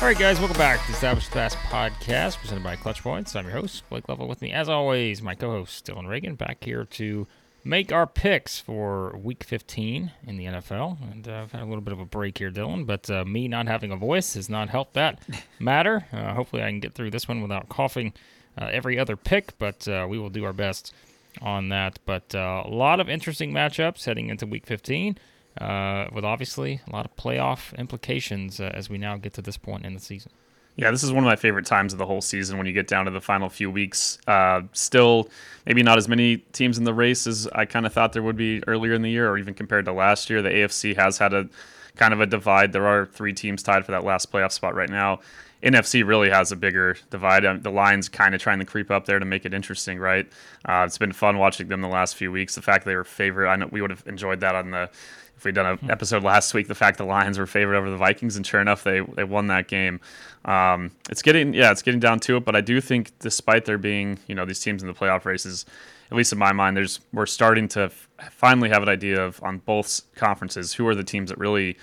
All right, guys, welcome back to the Establish the Pass podcast presented by Clutch Points. I'm your host, Blake Lovell. With me, as always, my co host, Dillon Reagan, back here to make our picks for week 15 in the NFL. And uh, I've had a little bit of a break here, Dillon, but uh, me not having a voice has not helped that matter. Uh, hopefully, I can get through this one without coughing uh, every other pick, but uh, we will do our best on that. But uh, a lot of interesting matchups heading into week 15 uh, with obviously a lot of playoff implications uh, as we now get to this point in the season. Yeah, this is one of my favorite times of the whole season when you get down to the final few weeks. Uh, still, maybe not as many teams in the race as I kind of thought there would be earlier in the year, or even compared to last year. The AFC has had a kind of a divide. There are three teams tied for that last playoff spot right now. NFC really has a bigger divide. Um, the Lions kind of trying to creep up there to make it interesting, right? Uh, it's been fun watching them the last few weeks. The fact they were favorite, I know we would have enjoyed that on the if we'd done an Hmm. episode last week, the fact the Lions were favored over the Vikings, and sure enough, they they won that game. Um, it's getting yeah, it's getting down to it, but I do think despite there being you know these teams in the playoff races, at least in my mind, there's we're starting to f- finally have an idea of on both conferences who are the teams that really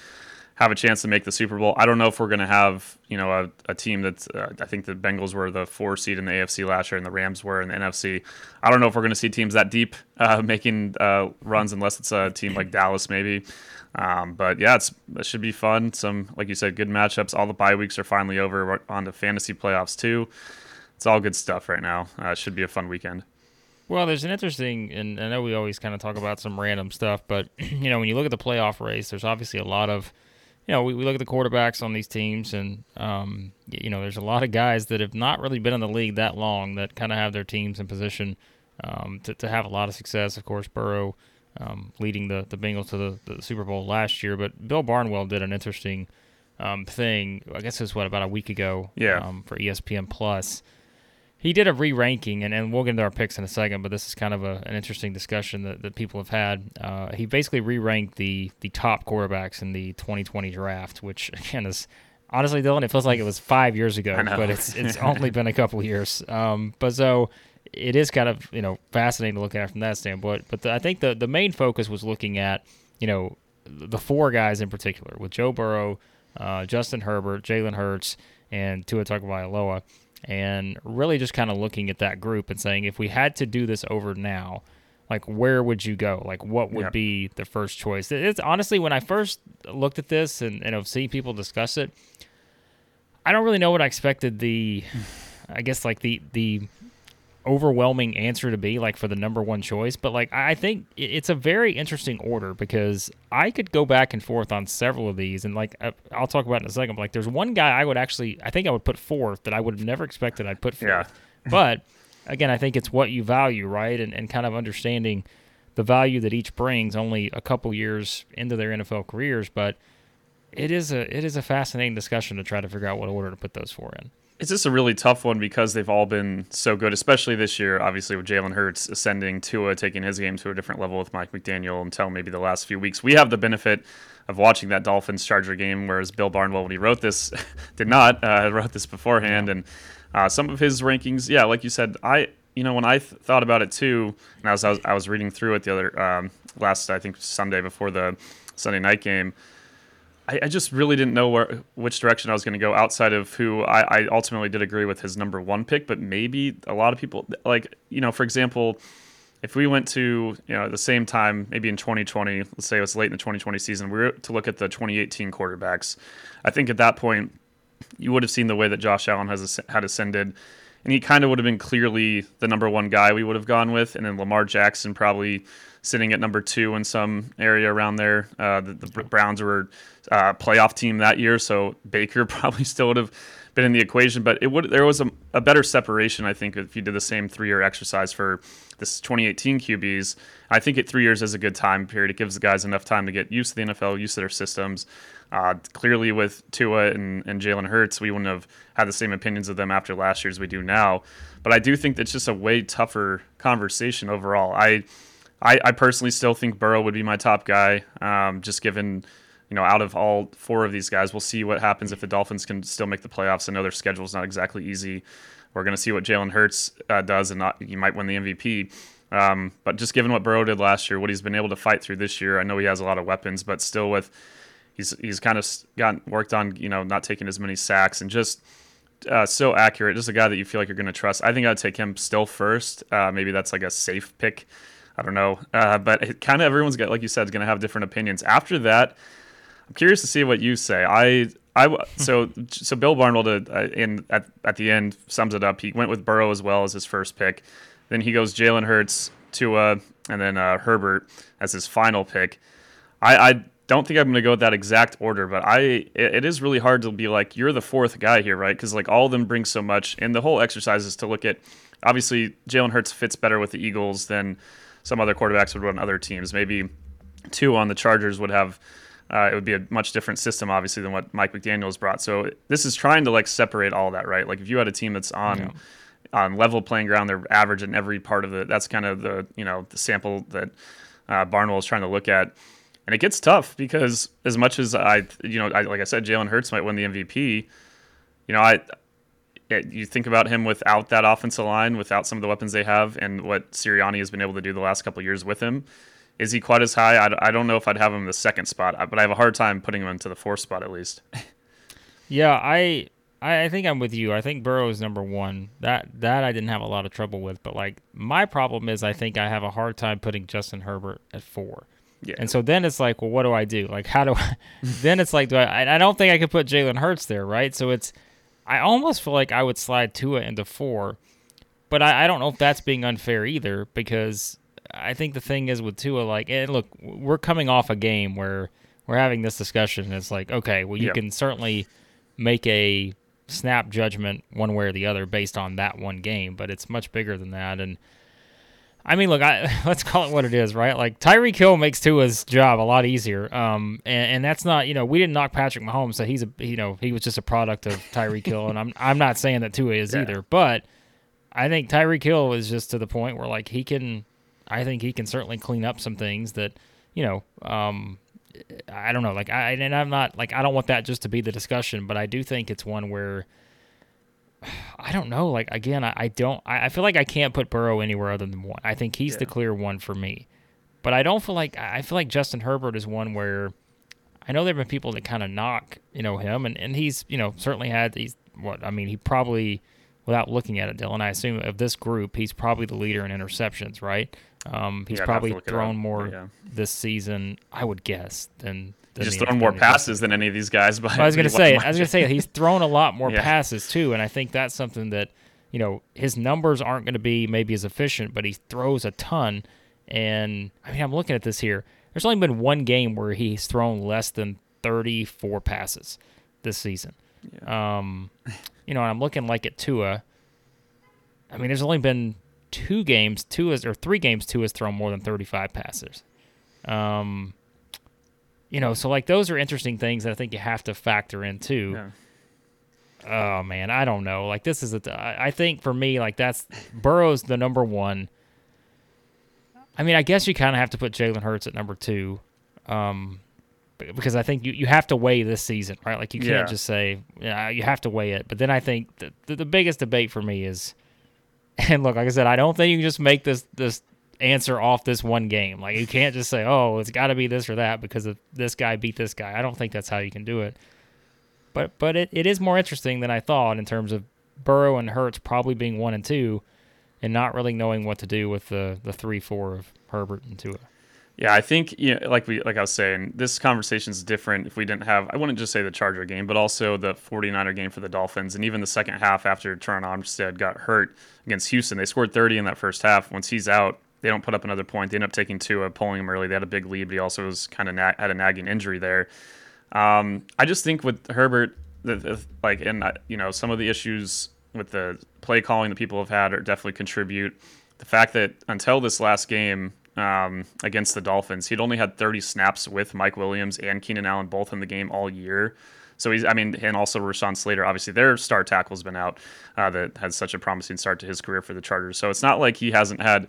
have a chance to make the Super Bowl. I don't know if we're going to have, you know, a, a team that's, uh, I think the Bengals were the four seed in the AFC last year and the Rams were in the NFC. I don't know if we're going to see teams that deep uh, making uh, runs unless it's a team like Dallas, maybe. Um, but yeah, it's, it should be fun. Some, like you said, good matchups. All the bye weeks are finally over. We're on to fantasy playoffs too. It's all good stuff right now. Uh, it should be a fun weekend. Well, there's an interesting, and I know we always kind of talk about some random stuff, but you know, when you look at the playoff race, there's obviously a lot of, you know, we, we look at the quarterbacks on these teams, and um, you know, there's a lot of guys that have not really been in the league that long that kind of have their teams in position um, to, to have a lot of success. Of course, Burrow um, leading the the Bengals to the, the Super Bowl last year, but Bill Barnwell did an interesting um, thing. I guess it was what about a week ago. Yeah. Um, for ESPN Plus he did a re-ranking, and, and we'll get into our picks in a second. But this is kind of a, an interesting discussion that, that people have had. Uh, he basically re-ranked the the top quarterbacks in the 2020 draft, which again is honestly, Dillon, it feels like it was five years ago, but it's it's only been a couple years. Um, but so it is kind of you know fascinating to look at from that standpoint. But the, I think the the main focus was looking at you know the four guys in particular with Joe Burrow, uh, Justin Herbert, Jalen Hurts, and Tua Tagovailoa and really just kind of looking at that group and saying if we had to do this over now like where would you go like what would Yeah. be the first choice it's honestly when i first looked at this and, and i've seen people discuss it i don't really know what i expected the i guess like the the overwhelming answer to be like for the number one choice but like i think it's a very interesting order because i could go back and forth on several of these and like uh, i'll talk about it in a second but like there's one guy i would actually i think i would put fourth that i would have never expected i'd put fourth Yeah. but again i think it's what you value right and, and kind of understanding the value that each brings only a couple years into their nfl careers but it is a it is a fascinating discussion to try to figure out what order to put those four in It's just a really tough one because they've all been so good, especially this year. Obviously, with Jalen Hurts ascending, Tua taking his game to a different level with Mike McDaniel until maybe the last few weeks. We have the benefit of watching that Dolphins Charger game, whereas Bill Barnwell, when he wrote this, did not uh, wrote this beforehand. And uh, some of his rankings, yeah, like you said, I you know when I th- thought about it too, and I was, I was I was reading through it the other um, last I think Sunday before the Sunday night game. I, I just really didn't know where which direction I was going to go outside of who I, I ultimately did agree with his number one pick, but maybe a lot of people like you know, for example, if we went to you know at the same time, maybe in 2020, let's say it was late in the 2020 season, we were to look at the 2018 quarterbacks. I think at that point, you would have seen the way that Josh Allen has had ascended, and he kind of would have been clearly the number one guy we would have gone with, and then Lamar Jackson probably sitting at number two in some area around there. Uh, the, the Browns were uh, playoff team that year, so Baker probably still would have been in the equation. But it would there was a, a better separation, I think, if you did the same three year exercise for this 2018 QBs. I think at three years is a good time period. It gives the guys enough time to get used to the NFL, used to their systems. Uh, clearly, with Tua and, and Jalen Hurts, we wouldn't have had the same opinions of them after last year as we do now. But I do think that's just a way tougher conversation overall. I, I, I personally still think Burrow would be my top guy, um, just given, you know, out of all four of these guys, we'll see what happens if the Dolphins can still make the playoffs. I know their schedule's not exactly easy. We're going to see what Jalen Hurts uh, does, and not you might win the MVP. Um, but just given what Burrow did last year, what he's been able to fight through this year, I know he has a lot of weapons, but still with He's he's kind of gotten worked on, you know, not taking as many sacks and just uh, so accurate. Just a guy that you feel like you're going to trust. I think I'd take him still first. Uh, maybe that's like a safe pick. I don't know, uh, but kind of everyone's got, like you said, is going to have different opinions. After that, I'm curious to see what you say. I I so so Bill Barnwell uh, in at at the end sums it up. He went with Burrow as well as his first pick. Then he goes Jalen Hurts, Tua, and then uh, Herbert as his final pick. I, I don't think I'm going to go with that exact order, but I it, it is really hard to be like you're the fourth guy here, right? Because like all of them bring so much, and the whole exercise is to look at. Obviously, Jalen Hurts fits better with the Eagles than some other quarterbacks would run other teams. Maybe Tua on the Chargers would have. Uh, it would be a much different system, obviously, than what Mike McDaniel's brought. So this is trying to like separate all that, right? Like if you had a team that's on yeah. on level playing ground, they're average in every part of it. That's kind of the you know the sample that uh, Barnwell is trying to look at and it gets tough because as much as I, you know, I, like I said, Jalen Hurts might win the MVP. You know, I, you think about him without that offensive line, without some of the weapons they have, and what Sirianni has been able to do the last couple years with him. Is he quite as high? I, I don't know if I'd have him in the second spot, but I have a hard time putting him into the fourth spot at least. yeah, I I think I'm with you. I think Burrow is number one. That that I didn't have a lot of trouble with, but like my problem is I think I have a hard time putting Justin Herbert at four. Yeah. And so then it's like, well, what do I do? Like, how do I? then it's like, do I? I don't think I could put Jalen Hurts there, right? So it's, I almost feel like I would slide Tua into four, but I, I don't know if that's being unfair either because I think the thing is with Tua, like, and look, we're coming off a game where we're having this discussion. And it's like, okay, well, you can certainly make a snap judgment one way or the other based on that one game, but it's much bigger than that. And I mean, look, I, let's call it what it is, right? Like Tyreek Hill makes Tua's job a lot easier, um, and, and, that's not, you know, we didn't knock Patrick Mahomes, so he's a, you know, he was just a product of Tyreek Hill, and I'm, I'm not saying that Tua is yeah. either, but I think Tyreek Hill is just to the point where like he can, I think he can certainly clean up some things that, you know, um, I don't know, like I, and I'm not like I don't want that just to be the discussion, but I do think it's one where I don't know. Like again, I, I don't. I, I, feel like I can't put Burrow anywhere other than one. I think he's yeah. the clear one for me. But I don't feel like I feel like Justin Herbert is one where I know there've been people that kind of knock you know him, and, and he's you know certainly had these. What I mean, he probably without looking at it, Dillon, I assume of this group, he's probably the leader in interceptions, right? Um, he's yeah, probably thrown more yeah. this season, I would guess, than He's just thrown more passes than any of these guys. But I was going to say, I was going to say he's thrown a lot more yeah. passes too, and I think that's something that you know his numbers aren't going to be maybe as efficient, but he throws a ton. And I mean, I'm looking at this here. There's only been one game where he's thrown less than 34 passes this season. Yeah. Um, you know, I'm looking like at Tua. I mean, there's only been two games, two is or three games, Tua has thrown more than 35 passes. Um, you know, so like those are interesting things that I think you have to factor in too. Yeah. Oh man, I don't know. Like this is a. I think for me, like that's Burrow's the number one. I mean, I guess you kind of have to put Jalen Hurts at number two, um, because I think you, you have to weigh this season, right? Like you can't yeah. just say yeah, you have to weigh it. But then I think the, the, the biggest debate for me is, and look, like I said, I don't think you can just make this this answer off this one game. Like you can't just say, "Oh, it's got to be this or that because of this guy beat this guy." I don't think that's how you can do it. But but it, it is more interesting than I thought in terms of Burrow and Hurts probably being one and two, and not really knowing what to do with the the three four of Herbert and Tua. Yeah, I think you know, like we like I was saying, this conversation is different if we didn't have I wouldn't just say the Charger game, but also the 49er game for the Dolphins and even the second half after Terron Armstead got hurt against Houston. They scored 30 in that first half. Once he's out, they don't put up another point. They end up taking Tua, pulling him early. They had a big lead, but he also was kind of na- had a nagging injury there. Um, I just think with Herbert, the, the, like, and uh, you know, some of the issues with the play calling that people have had are definitely contribute. The fact that until this last game um, against the Dolphins, he'd only had 30 snaps with Mike Williams and Keenan Allen both in the game all year. So he's, I mean, and also Rashawn Slater, obviously their star tackle's been out uh, that had such a promising start to his career for the Chargers. So it's not like he hasn't had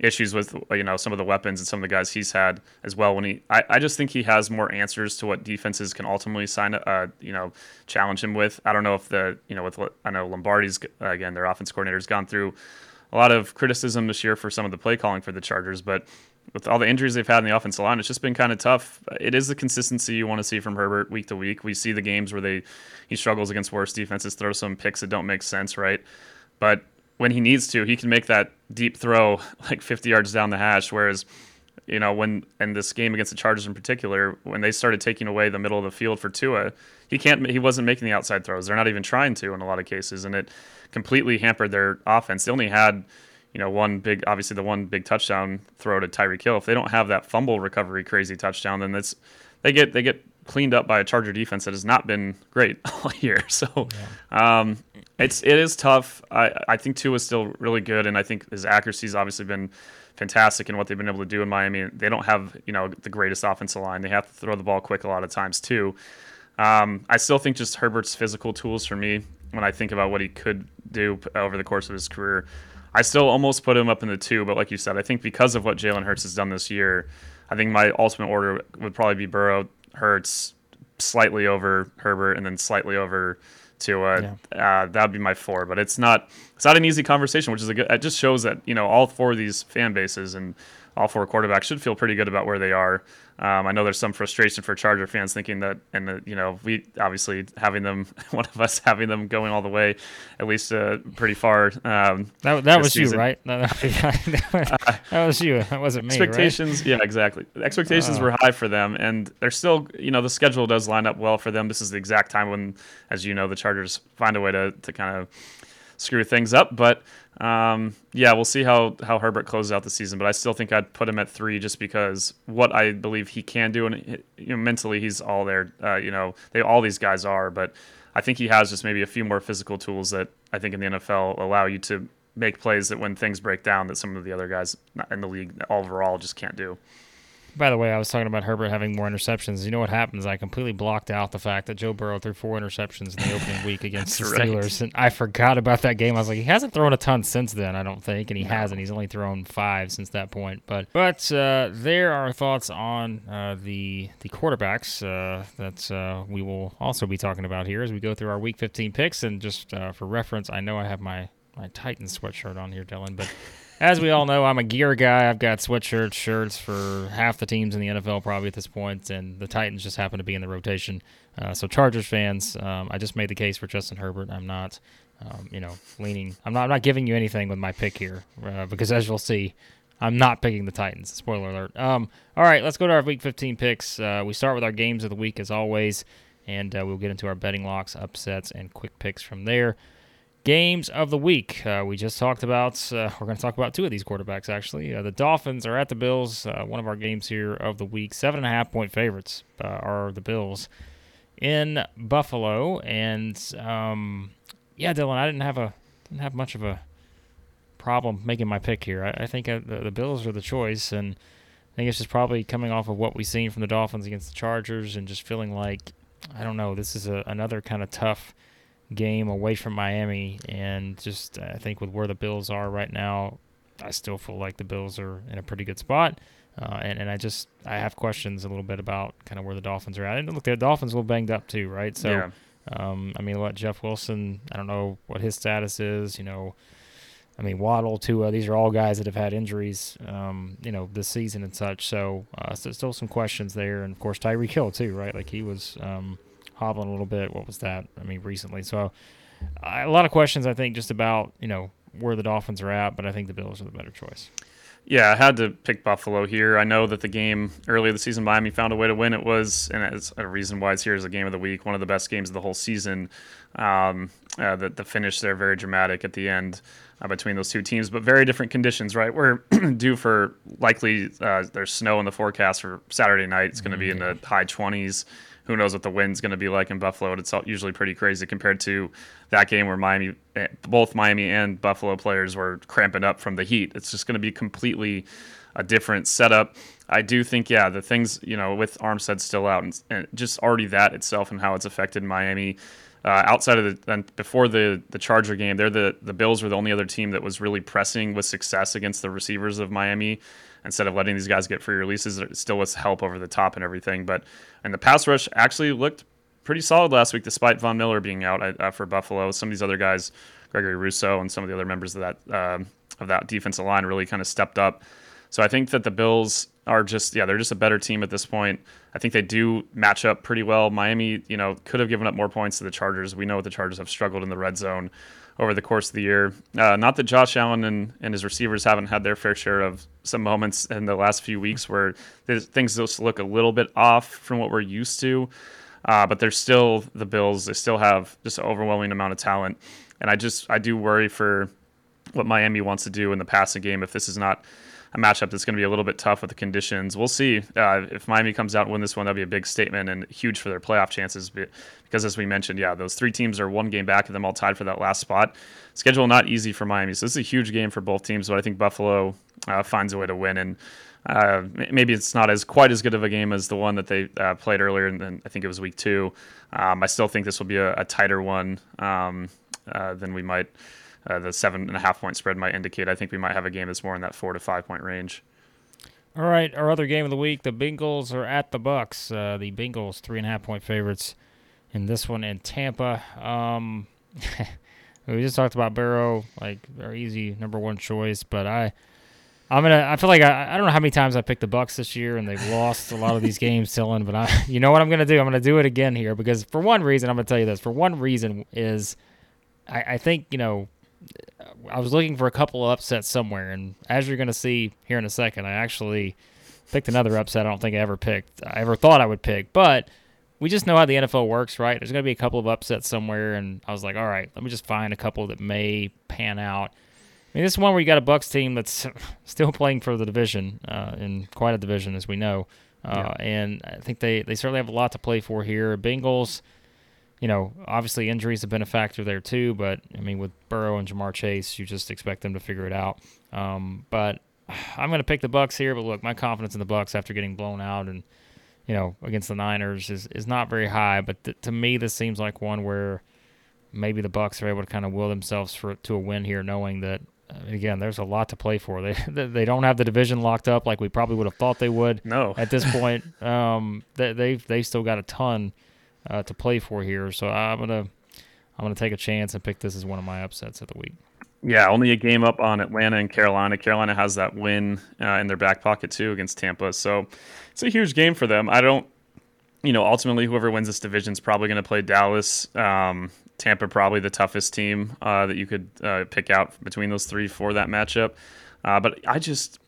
issues with you know some of the weapons and some of the guys he's had as well. When he, I, I just think he has more answers to what defenses can ultimately sign, uh, you know, challenge him with. I don't know if the you know with I know Lombardi's again their offense coordinator has gone through a lot of criticism this year for some of the play calling for the Chargers, but with all the injuries they've had in the offensive line, it's just been kind of tough. It is the consistency you want to see from Herbert week to week. We see the games where they he struggles against worse defenses, throw some picks that don't make sense, right? But when he needs to, he can make that deep throw like 50 yards down the hash. Whereas, you know, when in this game against the Chargers in particular, when they started taking away the middle of the field for Tua, he can't. He wasn't making the outside throws. They're not even trying to in a lot of cases, and it completely hampered their offense. They only had you know, one big, obviously the one big touchdown throw to Tyreek Hill. If they don't have that fumble recovery crazy touchdown, then that's they get they get cleaned up by a Charger defense that has not been great all year. So yeah. um, it's it is tough. I I think Tua is still really good, and I think his accuracy has obviously been fantastic in what they've been able to do in Miami. They don't have you know the greatest offensive line. They have to throw the ball quick a lot of times too. Um, I still think just Herbert's physical tools for me when I think about what he could do over the course of his career I still almost put him up in the two, but like you said, I think because of what Jalen Hurts has done this year, I think my ultimate order would probably be Burrow, Hurts, slightly over Herbert, and then slightly over Tua. Yeah. Uh, that would be my four, but it's not it's not an easy conversation, which is a good. It just shows that you know all four of these fan bases and all four quarterbacks should feel pretty good about where they are. Um, I know there's some frustration for Charger fans thinking that, and the, you know, we obviously having them, one of us having them going all the way, at least uh, pretty far. Um, that that was season. you, right? Yeah, that was you. That wasn't me. Expectations, right? yeah, exactly. The expectations uh, were high for them, and they're still, you know, the schedule does line up well for them. This is the exact time when, as you know, the Chargers find a way to to kind of screw things up. But um, yeah, we'll see how how Herbert closes out the season. But I still think I'd put him at three just because what I believe he can do, and you know, mentally he's all there. Uh, you know, they all these guys are, but I think he has just maybe a few more physical tools that I think in the NFL allow you to make plays that when things break down that some of the other guys in the league overall just can't do. By the way, I was talking about Herbert having more interceptions. You know what happens? I completely blocked out the fact that Joe Burrow threw four interceptions in the opening week against the Steelers, right. and I forgot about that game. I was like, he hasn't thrown a ton since then, I don't think, and he no. hasn't. He's only thrown five since that point. But but uh, there are thoughts on uh, the the quarterbacks uh, that uh, we will also be talking about here as we go through our Week 15 picks. And just uh, for reference, I know I have my my Titans sweatshirt on here, Dillon, but as we all know, I'm a gear guy. I've got sweatshirts, shirts for half the teams in the NFL probably at this point, and the Titans just happen to be in the rotation. Uh, so Chargers fans, um, I just made the case for Justin Herbert. I'm not, um, you know, leaning. I'm not. I'm not giving you anything with my pick here uh, because as you'll see, I'm not picking the Titans. Spoiler alert. Um, all right, let's go to our Week 15 picks. Uh, we start with our games of the week as always, and uh, we'll get into our betting locks, upsets, and quick picks from there games of the week. Uh, we just talked about, uh, we're going to talk about two of these quarterbacks, actually. Uh, the Dolphins are at the Bills. Uh, one of our games here of the week. Seven and a half point favorites uh, are the Bills in Buffalo. And um, yeah, Dillon, I didn't have a didn't have much of a problem making my pick here. I, I think uh, the, the, Bills are the choice. And I think it's just probably coming off of what we've seen from the Dolphins against the Chargers and just feeling like, I don't know, this is a, another kind of tough – game away from Miami, and just I think with where the Bills are right now, I still feel like the Bills are in a pretty good spot. Uh, and, and I just I have questions a little bit about kind of where the Dolphins are at. And look, the Dolphins a little banged up too, right? So, yeah. um, I mean, what Jeff Wilson, I don't know what his status is. You know, I mean Waddle, Tua, these are all guys that have had injuries, um, you know, this season and such. So, uh, so still some questions there, and of course Tyreek Hill too, right? Like he was. Um, hobbling a little bit. What was that? I mean, recently. So a lot of questions, I think, just about you know where the Dolphins are at, but I think the Bills are the better choice. Yeah, I had to pick Buffalo here. I know that the game earlier this season, Miami found a way to win. It was, and it's a reason why it's here as a game of the week, one of the best games of the whole season. Um, uh, the, the finish there very dramatic at the end uh, between those two teams, but very different conditions, right? We're due for likely uh, there's snow in the forecast for Saturday night. It's going to be in the high 20s who knows what the wind's going to be like in Buffalo. It's usually pretty crazy compared to that game where Miami, eh, both Miami and Buffalo players were cramping up from the heat. It's just going to be completely a different setup. I do think, yeah, the things you know with Armstead still out and, and just already that itself and how it's affected Miami. Uh, outside of the before the the Charger game, they're the the Bills were the only other team that was really pressing with success against the receivers of Miami instead of letting these guys get free releases. It still was help over the top and everything. But and the pass rush actually looked pretty solid last week, despite Von Miller being out uh, for Buffalo. Some of these other guys, Gregory Rousseau and some of the other members of that uh, of that defensive line, really kind of stepped up. So I think that the Bills are just yeah they're just a better team at this point. I think they do match up pretty well. Miami, you know, could have given up more points to the Chargers. We know what the Chargers have struggled in the red zone over the course of the year. Uh, not that Josh Allen and, and his receivers haven't had their fair share of some moments in the last few weeks where things just look a little bit off from what we're used to. Uh, but they're still the Bills. They still have just an overwhelming amount of talent, and I just I do worry for what Miami wants to do in the passing game if this is not a matchup that's going to be a little bit tough with the conditions. We'll see uh, if Miami comes out and win this one. That'll be a big statement and huge for their playoff chances. Because as we mentioned, yeah, those three teams are one game back of them, all tied for that last spot. Schedule not easy for Miami, so this is a huge game for both teams. But I think Buffalo uh, finds a way to win and. Uh, maybe it's not as quite as good of a game as the one that they uh, played earlier, and then I think it was week two. Um, I still think this will be a, a tighter one um, uh, than we might uh, the seven and a half point spread might indicate. I think we might have a game that's more in that four to five point range. All right, our other game of the week: the Bengals are at the Bucs. Uh, the Bengals three and a half point favorites in this one in Tampa. Um, we just talked about Burrow, like our easy number one choice, but I. I'm gonna. I feel like I, I don't know how many times I picked the Bucs this year, and they've lost a lot of these games, Dillon. But I, you know what I'm gonna do? I'm gonna do it again here because for one reason, I'm gonna tell you this. For one reason is, I, I think you know I was looking for a couple of upsets somewhere, and as you're to see here in a second, I actually picked another upset. I don't think I ever picked. I ever thought I would pick, but we just know how the NFL works, right? There's going to be a couple of upsets somewhere, and I was like, all right, let me just find a couple that may pan out. I mean, this is one where you got a Bucs team that's still playing for the division, uh, in quite a division, as we know, uh, yeah. and I think they they certainly have a lot to play for here. Bengals you know, obviously injuries have been a factor there too. But I mean, with Burrow and Ja'Marr Chase, you just expect them to figure it out. Um, but I'm going to pick the Bucs here. But look, my confidence in the Bucs after getting blown out and you know against the Niners is is not very high. But th- to me, this seems like one where maybe the Bucs are able to kind of will themselves for to a win here, knowing that uh, again, there's a lot to play for. They they don't have the division locked up like we probably would have thought they would. No, at this point, um, they they've they still got a ton uh, to play for here. So I'm gonna I'm gonna take a chance and pick this as one of my upsets of the week. Yeah, only a game up on Atlanta and Carolina. Carolina has that win uh, in their back pocket too against Tampa, so it's a huge game for them. I don't, you know, ultimately whoever wins this division is probably going to play Dallas. Um, Tampa probably the toughest team uh, that you could uh, pick out between those three for that matchup. Uh, but I just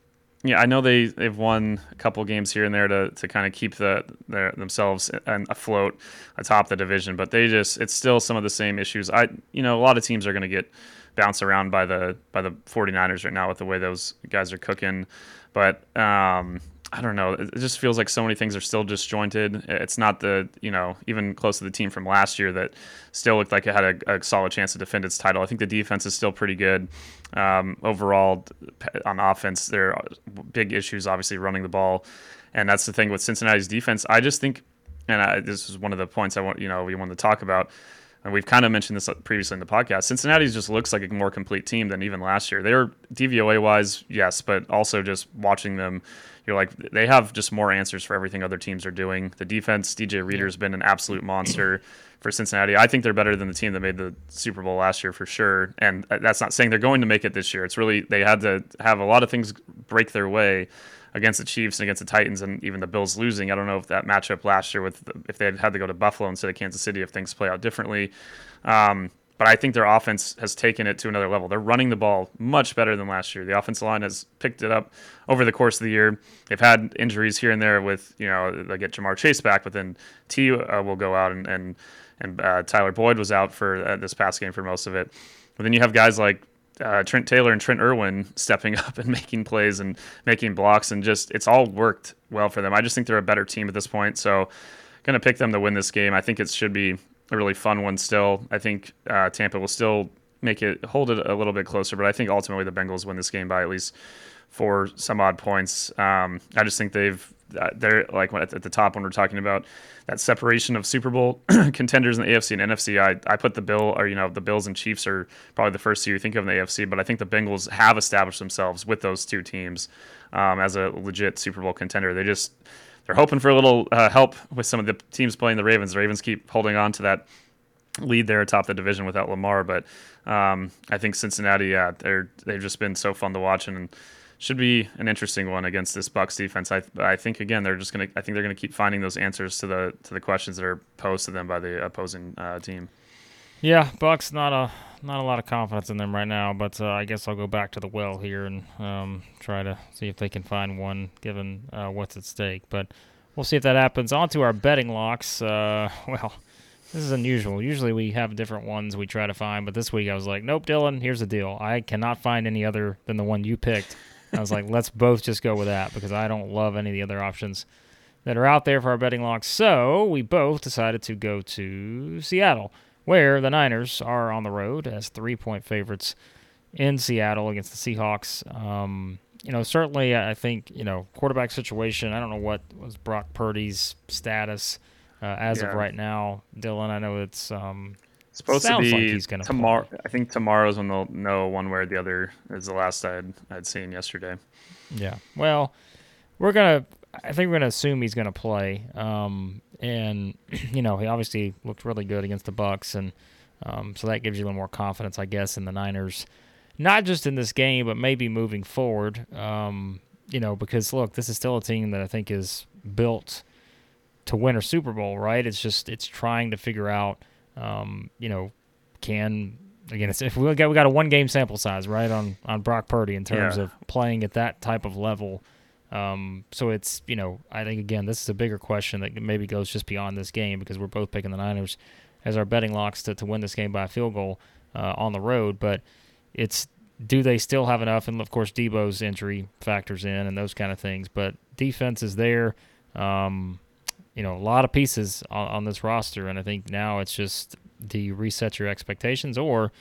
yeah, I know they they've won a couple games here and there to, to kind of keep the themselves afloat atop the division, but they just it's still some of the same issues. I you know a lot of teams are going to get bounced around by the by the 49ers right now with the way those guys are cooking, but um, I don't know. It just feels like so many things are still disjointed. It's not the, you know, even close to the team from last year that still looked like it had a, a solid chance to defend its title. I think the defense is still pretty good. Um, overall, on offense, there are big issues, obviously, running the ball. And that's the thing with Cincinnati's defense. I just think, and I, this is one of the points I want, you know, we wanted to talk about and we've kind of mentioned this uh, previously in the podcast. Cincinnati just looks like a more complete team than even last year. They are DVOA wise, yes, but also just watching them, you're like they have just more answers for everything other teams are doing. The defense, DJ Reader has been an absolute monster for Cincinnati. I think they're better than the team that made the Super Bowl last year for sure. And uh, that's not saying they're going to make it this year. It's really they had to have a lot of things break their way against the Chiefs and against the Titans and even the Bills losing. I don't know if that matchup last year with if they had had to go to Buffalo instead of Kansas City if things play out differently. Um, but I think their offense has taken it to another level. They're running the ball much better than last year. The offensive line has picked it up over the course of the year. They've had injuries here and there with, you know, they get Ja'Marr Chase back, but then T uh, will go out and, and, and uh, Tyler Boyd was out for uh, this past game for most of it. But then you have guys like uh, Trent Taylor and Trent Irwin stepping up and making plays and making blocks, and just it's all worked well for them. I just think they're a better team at this point, so going to pick them to win this game. I think it should be a really fun one still. I think uh, Tampa will still make it hold it a little bit closer, but I think ultimately the Bengals win this game by at least four some odd points. Um, I just think they've they're like at the top when we're talking about that separation of Super Bowl contenders in the AFC and NFC. I, I put the Bill or you know the Bills and Chiefs are probably the first two you think of in the AFC, but I think the Bengals have established themselves with those two teams um, as a legit Super Bowl contender. They just they're hoping for a little uh, help with some of the teams playing the Ravens. The Ravens keep holding on to that lead there atop the division without Lamar. But um, I think Cincinnati, yeah, they're they've just been so fun to watch and should be an interesting one against this Bucs defense. I I think again they're just gonna I think they're gonna keep finding those answers to the to the questions that are posed to them by the opposing uh, team. Yeah, Bucs not a not a lot of confidence in them right now, but uh, I guess I'll go back to the well here and um, try to see if they can find one given uh, what's at stake. But we'll see if that happens. On to our betting locks. Uh, well, this is unusual. Usually we have different ones we try to find, but this week I was like, nope, Dillon, here's the deal. I cannot find any other than the one you picked. I was like, let's both just go with that because I don't love any of the other options that are out there for our betting locks. So we both decided to go to Seattle, where the Niners are on the road as three point favorites in Seattle against the Seahawks. Um, you know, certainly I think, you know, quarterback situation, I don't know what was Brock Purdy's status uh, as yeah. of right now. Dillon, I know it's um, supposed to be like he's gonna tomorrow. Play. I think tomorrow's when they'll know one way or the other. Is the last I'd I'd seen yesterday. Yeah. Well, we're gonna. I think we're gonna assume he's gonna play. Um, and you know, he obviously looked really good against the Bucs, and um, so that gives you a little more confidence, I guess, in the Niners not just in this game, but maybe moving forward. Um, you know, because look, this is still a team that I think is built to win a Super Bowl, right? It's just it's trying to figure out, um, you know, can again, it's, if we got we got a one game sample size, right, on on Brock Purdy in terms yeah. of playing at that type of level. Um, so it's you know I think again this is a bigger question that maybe goes just beyond this game because we're both picking the Niners as our betting locks to, to win this game by a field goal uh, on the road, but it's do they still have enough? And of course, Deebo's injury factors in and those kind of things. But defense is there. Um, you know, a lot of pieces on, on, this roster, and I think now it's just do you reset your expectations, or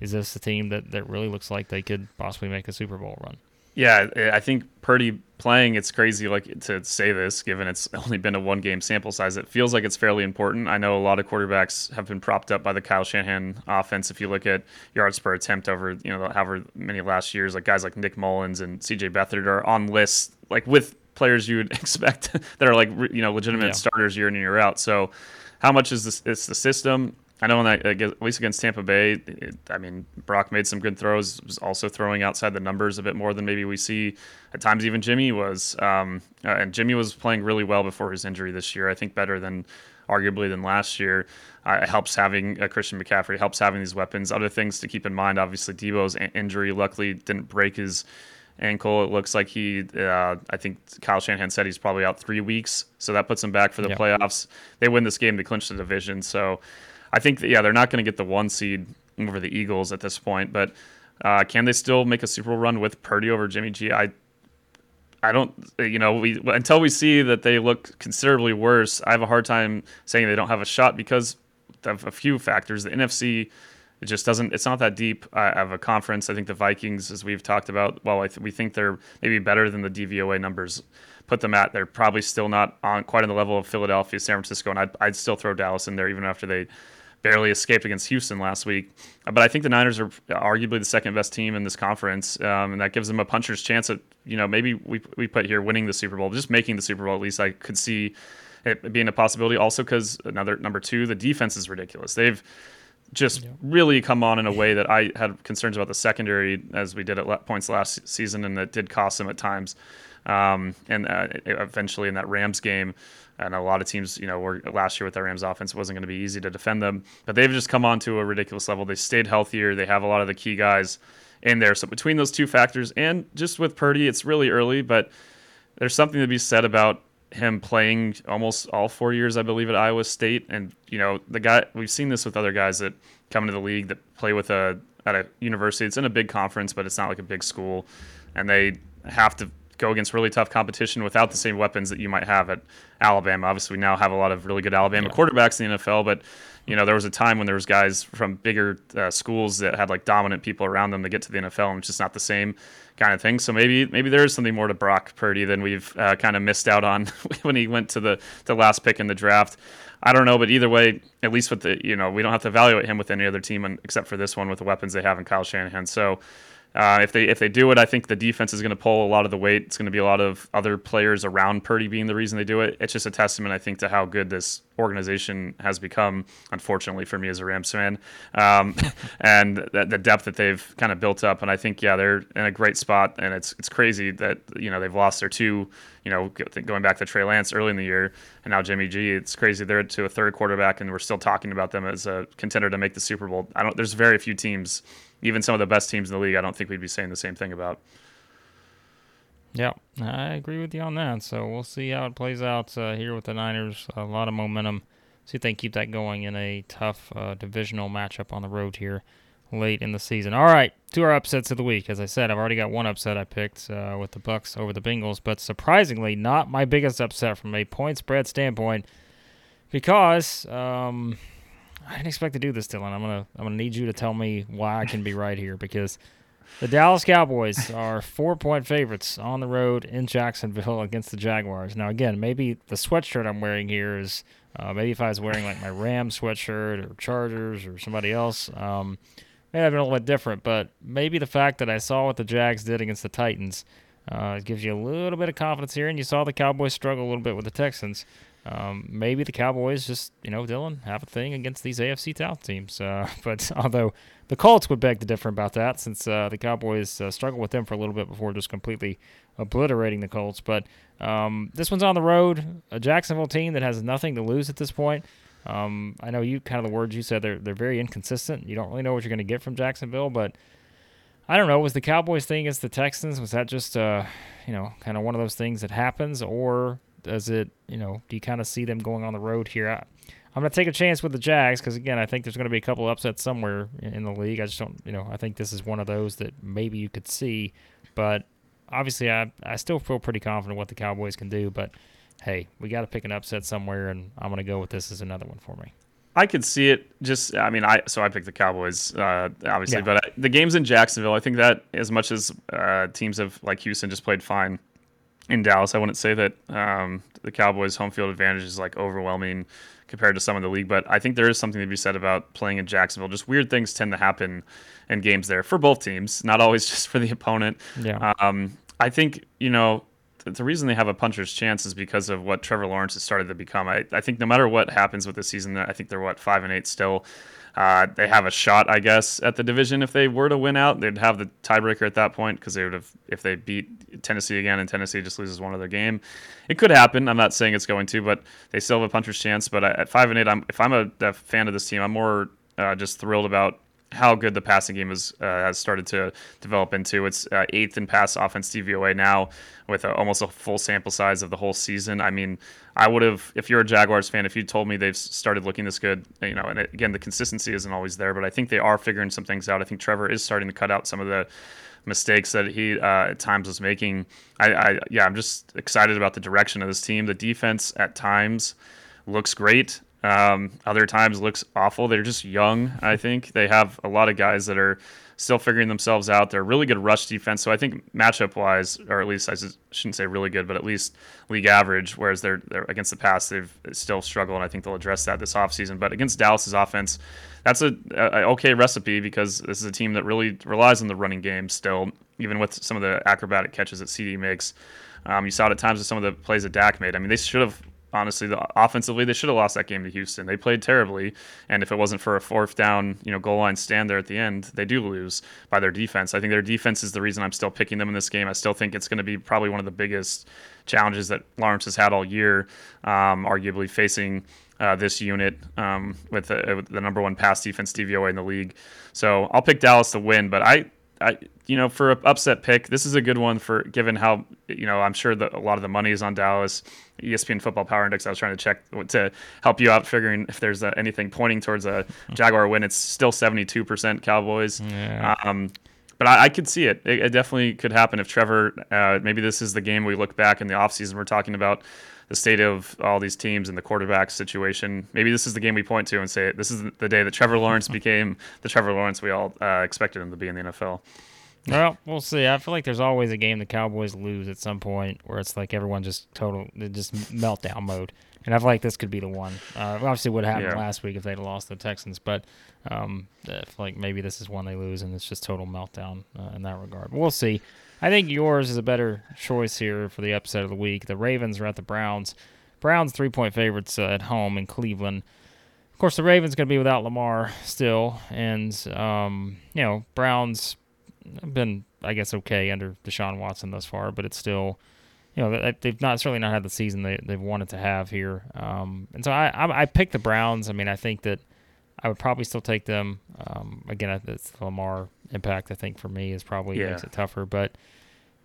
is this a team that that really looks like they could possibly make a Super Bowl run? Yeah, I think Purdy playing, it's crazy like to say this, given it's only been a one game sample size. It feels like it's fairly important. I know a lot of quarterbacks have been propped up by the Kyle Shanahan offense. If you look at yards per attempt over, you know, however many last years, like guys like Nick Mullens and CJ Beathard are on lists, like with players you would expect that are like, you know, legitimate yeah. starters year in and year out. So, how much is this? It's the system. I know that at least against Tampa Bay, it, I mean Brock made some good throws. Was also throwing outside the numbers a bit more than maybe we see at times. Even Jimmy was, um, uh, and Jimmy was playing really well before his injury this year. I think better than arguably than last year. Uh, it helps having uh, Christian McCaffrey. Helps having these weapons. Other things to keep in mind. Obviously, Deebo's injury luckily didn't break his ankle. It looks like he, uh, I think Kyle Shanahan said he's probably out three weeks, so that puts him back for the yep. playoffs. They win this game to clinch the division, so I think that, yeah, they're not going to get the one seed over the Eagles at this point, but uh, can they still make a Super Bowl run with Purdy over Jimmy G? I I don't, you know, we until we see that they look considerably worse. I have a hard time saying they don't have a shot because of a few factors. The NFC, it just doesn't. It's not that deep uh, of a conference. I think the Vikings, as we've talked about, well, th- we think they're maybe better than the DVOA numbers put them at. They're probably still not on quite on the level of Philadelphia, San Francisco, and I'd, I'd still throw Dallas in there even after they barely escaped against Houston last week. But I think the Niners are arguably the second best team in this conference, um, and that gives them a puncher's chance at you know maybe we we put here winning the Super Bowl, just making the Super Bowl at least. I could see it being a possibility. Also, because another number two, the defense is ridiculous. They've just yeah. really come on in a way that I had concerns about the secondary as we did at points last season, and that did cost them at times. Um, and uh, eventually in that Rams game, and a lot of teams, you know, were last year with the Rams offense wasn't going to be easy to defend them, but they've just come on to a ridiculous level. They stayed healthier. They have a lot of the key guys in there. So between those two factors, and just with Purdy, it's really early, but there's something to be said about him playing almost all four years, I believe, at Iowa State. And you know, the guy we've seen this with other guys that come into the league that play with a at a university. It's in a big conference, but it's not like a big school, and they have to go against really tough competition without the same weapons that you might have at Alabama. Obviously, we now have a lot of really good Alabama yeah. quarterbacks in the NFL, but you know there was a time when there was guys from bigger uh, schools that had like dominant people around them to get to the NFL, and it's just not the same kind of thing. So maybe maybe there is something more to Brock Purdy than we've uh, kind of missed out on when he went to the the last pick in the draft. I don't know, but either way, at least with the you know we don't have to evaluate him with any other team except for this one with the weapons they have in Kyle Shanahan. So Uh, if they if they do it, I think the defense is going to pull a lot of the weight. It's going to be a lot of other players around Purdy being the reason they do it. It's just a testament, I think, to how good this organization has become. Unfortunately for me as a Rams fan, um, and the, the, depth that they've kind of built up. And I think yeah, they're in a great spot. And it's it's crazy that you know they've lost their two. You know, going back to Trey Lance early in the year, and now Jimmy G. It's crazy they're to a third quarterback, and we're still talking about them as a contender to make the Super Bowl. I don't. There's very few teams even some of the best teams in the league, I don't think we'd be saying the same thing about. Yeah, I agree with you on that. So we'll see how it plays out uh, here with the Niners. A lot of momentum. See if they can keep that going in a tough uh, divisional matchup on the road here late in the season. All right, to our upsets of the week. As I said, I've already got one upset I picked uh, with the Bucs over the Bengals, but surprisingly, not my biggest upset from a point spread standpoint, because um, I didn't expect to do this, Dillon. I'm gonna I'm gonna need you to tell me why I can be right here because the Dallas Cowboys are four point favorites on the road in Jacksonville against the Jaguars. Now, again, maybe the sweatshirt I'm wearing here is uh, maybe if I was wearing like my Ram sweatshirt or Chargers or somebody else, um, maybe I'd been a little bit different. But maybe the fact that I saw what the Jags did against the Titans uh, gives you a little bit of confidence here, and you saw the Cowboys struggle a little bit with the Texans. Um, maybe the Cowboys just, you know, Dillon, have a thing against these AFC South teams. Uh, but although the Colts would beg to differ about that, since uh, the Cowboys uh, struggled with them for a little bit before just completely obliterating the Colts. But um, this one's on the road, a Jacksonville team that has nothing to lose at this point. Um, I know you kind of the words you said they're they're very inconsistent. You don't really know what you're going to get from Jacksonville, but I don't know. Was the Cowboys thing against the Texans was that just uh, you know kind of one of those things that happens, or does it, you know, do you kind of see them going on the road here? I, am going to take a chance with the Jags because, again, I think there's going to be a couple upsets somewhere in the league. I just don't, you know, I think this is one of those that maybe you could see. But obviously, I, I still feel pretty confident what the Cowboys can do. But hey, we got to pick an upset somewhere, and I'm going to go with this as another one for me. I could see it. Just, I mean, I so I picked the Cowboys, uh, obviously, yeah. but I, the games in Jacksonville, I think that as much as uh, teams have like Houston just played fine, in Dallas. I wouldn't say that um, the Cowboys' home field advantage is like overwhelming compared to some of the league, but I think there is something to be said about playing in Jacksonville. Just weird things tend to happen in games there for both teams, not always just for the opponent. Yeah. Um, I think you know the reason they have a puncher's chance is because of what Trevor Lawrence has started to become. I, I think no matter what happens with the season, I think they're what five and eight still. Uh, they have a shot, I guess, at the division if they were to win out. They'd have the tiebreaker at that point because they would have, if they beat Tennessee again and Tennessee just loses one other game, it could happen. I'm not saying it's going to, but they still have a puncher's chance. But at five and eight, I'm, if I'm a, a fan of this team, I'm more uh, just thrilled about how good the passing game uh, has started to develop into. It's uh, eighth in pass offense DVOA now, with a, almost a full sample size of the whole season. I mean, I would have, if you're a Jaguars fan, if you told me they've started looking this good, you know, and it, again, the consistency isn't always there, but I think they are figuring some things out. I think Trevor is starting to cut out some of the mistakes that he uh, at times was making. I, I, yeah, I'm just excited about the direction of this team. The defense at times looks great. Um, other times looks awful. They're just young. I think they have a lot of guys that are still figuring themselves out. They're really good rush defense. So I think matchup wise, or at least I shouldn't say really good, but at least league average. Whereas they're, they're against the pass, they've still struggled, and I think they'll address that this offseason. But against Dallas's offense, that's a, a, okay recipe because this is a team that really relies on the running game still, even with some of the acrobatic catches that CeeDee makes. Um, you saw it at times with some of the plays that Dak made. I mean, they should have honestly, the, offensively, they should have lost that game to Houston. They played terribly, and if it wasn't for a fourth down, you know, goal line stand there at the end, they do lose by their defense. I think their defense is the reason I'm still picking them in this game. I still think it's going to be probably one of the biggest challenges that Lawrence has had all year, um, arguably facing. Uh, this unit um, with, the, with the number one pass defense DVOA in the league, so I'll pick Dallas to win. But I, I, you know, for an upset pick, this is a good one for given how you know I'm sure that a lot of the money is on Dallas. ESPN Football Power Index. I was trying to check to help you out, figuring if there's uh, anything pointing towards a Jaguar win. It's still 72% Cowboys. Yeah. Um, but I, I, could see it. it. it. definitely could happen if Trevor. Uh, maybe this is the game we look back in the offseason. We're talking about the state of all these teams and the quarterback situation. Maybe this is the game we point to and say this is the day that Trevor Lawrence became the Trevor Lawrence we all uh, expected him to be in the NFL. Well, we'll see. I feel like there's always a game the Cowboys lose at some point where it's like everyone just total, just meltdown mode. And I feel like this could be the one. Uh, obviously, what happened Yeah. last week if they'd lost the Texans, but um, I feel like maybe this is one they lose and it's just total meltdown uh, in that regard. But we'll see. I think yours is a better choice here for the upset of the week. The Ravens are at the Browns. Browns three point favorites uh, at home in Cleveland. Of course, the Ravens going to be without Lamar still, and um, you know Browns have been, I guess, okay under Deshaun Watson thus far, but it's still, you know, they- they've not certainly not had the season they they've wanted to have here. Um, and so I, I I picked the Browns. I mean, I think that I would probably still take them. Um, again, it's Lamar impact. I think for me is probably Yeah. makes it tougher, but.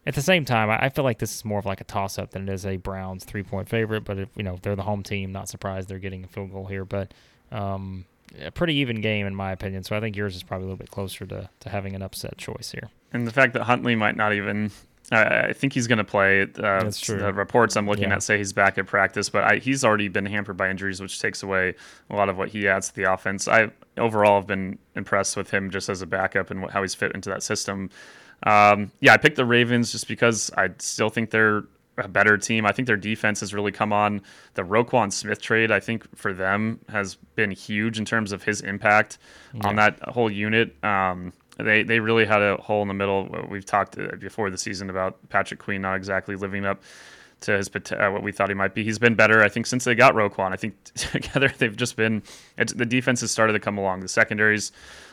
At the same time, I I feel like this is more of like a toss-up than it is a Browns three-point favorite. But if you know they're the home team, not surprised they're getting a field goal here. But um, a pretty even game in my opinion. So I think yours is probably a little bit closer to, to having an upset choice here. And the fact that Huntley might not even. I think he's going to play. Uh, That's true. The reports I'm looking Yeah. at say he's back at practice, but I, he's already been hampered by injuries, which takes away a lot of what he adds to the offense. I overall have been impressed with him just as a backup and what, how he's fit into that system. Um, yeah, I picked the Ravens just because I still think they're a better team. I think their defense has really come on. The Roquan Smith trade, I think, for them has been huge in terms of his impact on that whole unit. Um, they they really had a hole in the middle. We've talked uh, before the season about Patrick Queen not exactly living up to his uh, what we thought he might be. He's been better, I think, since they got Roquan. I think together they've just been. The defense has started to come along. The secondaries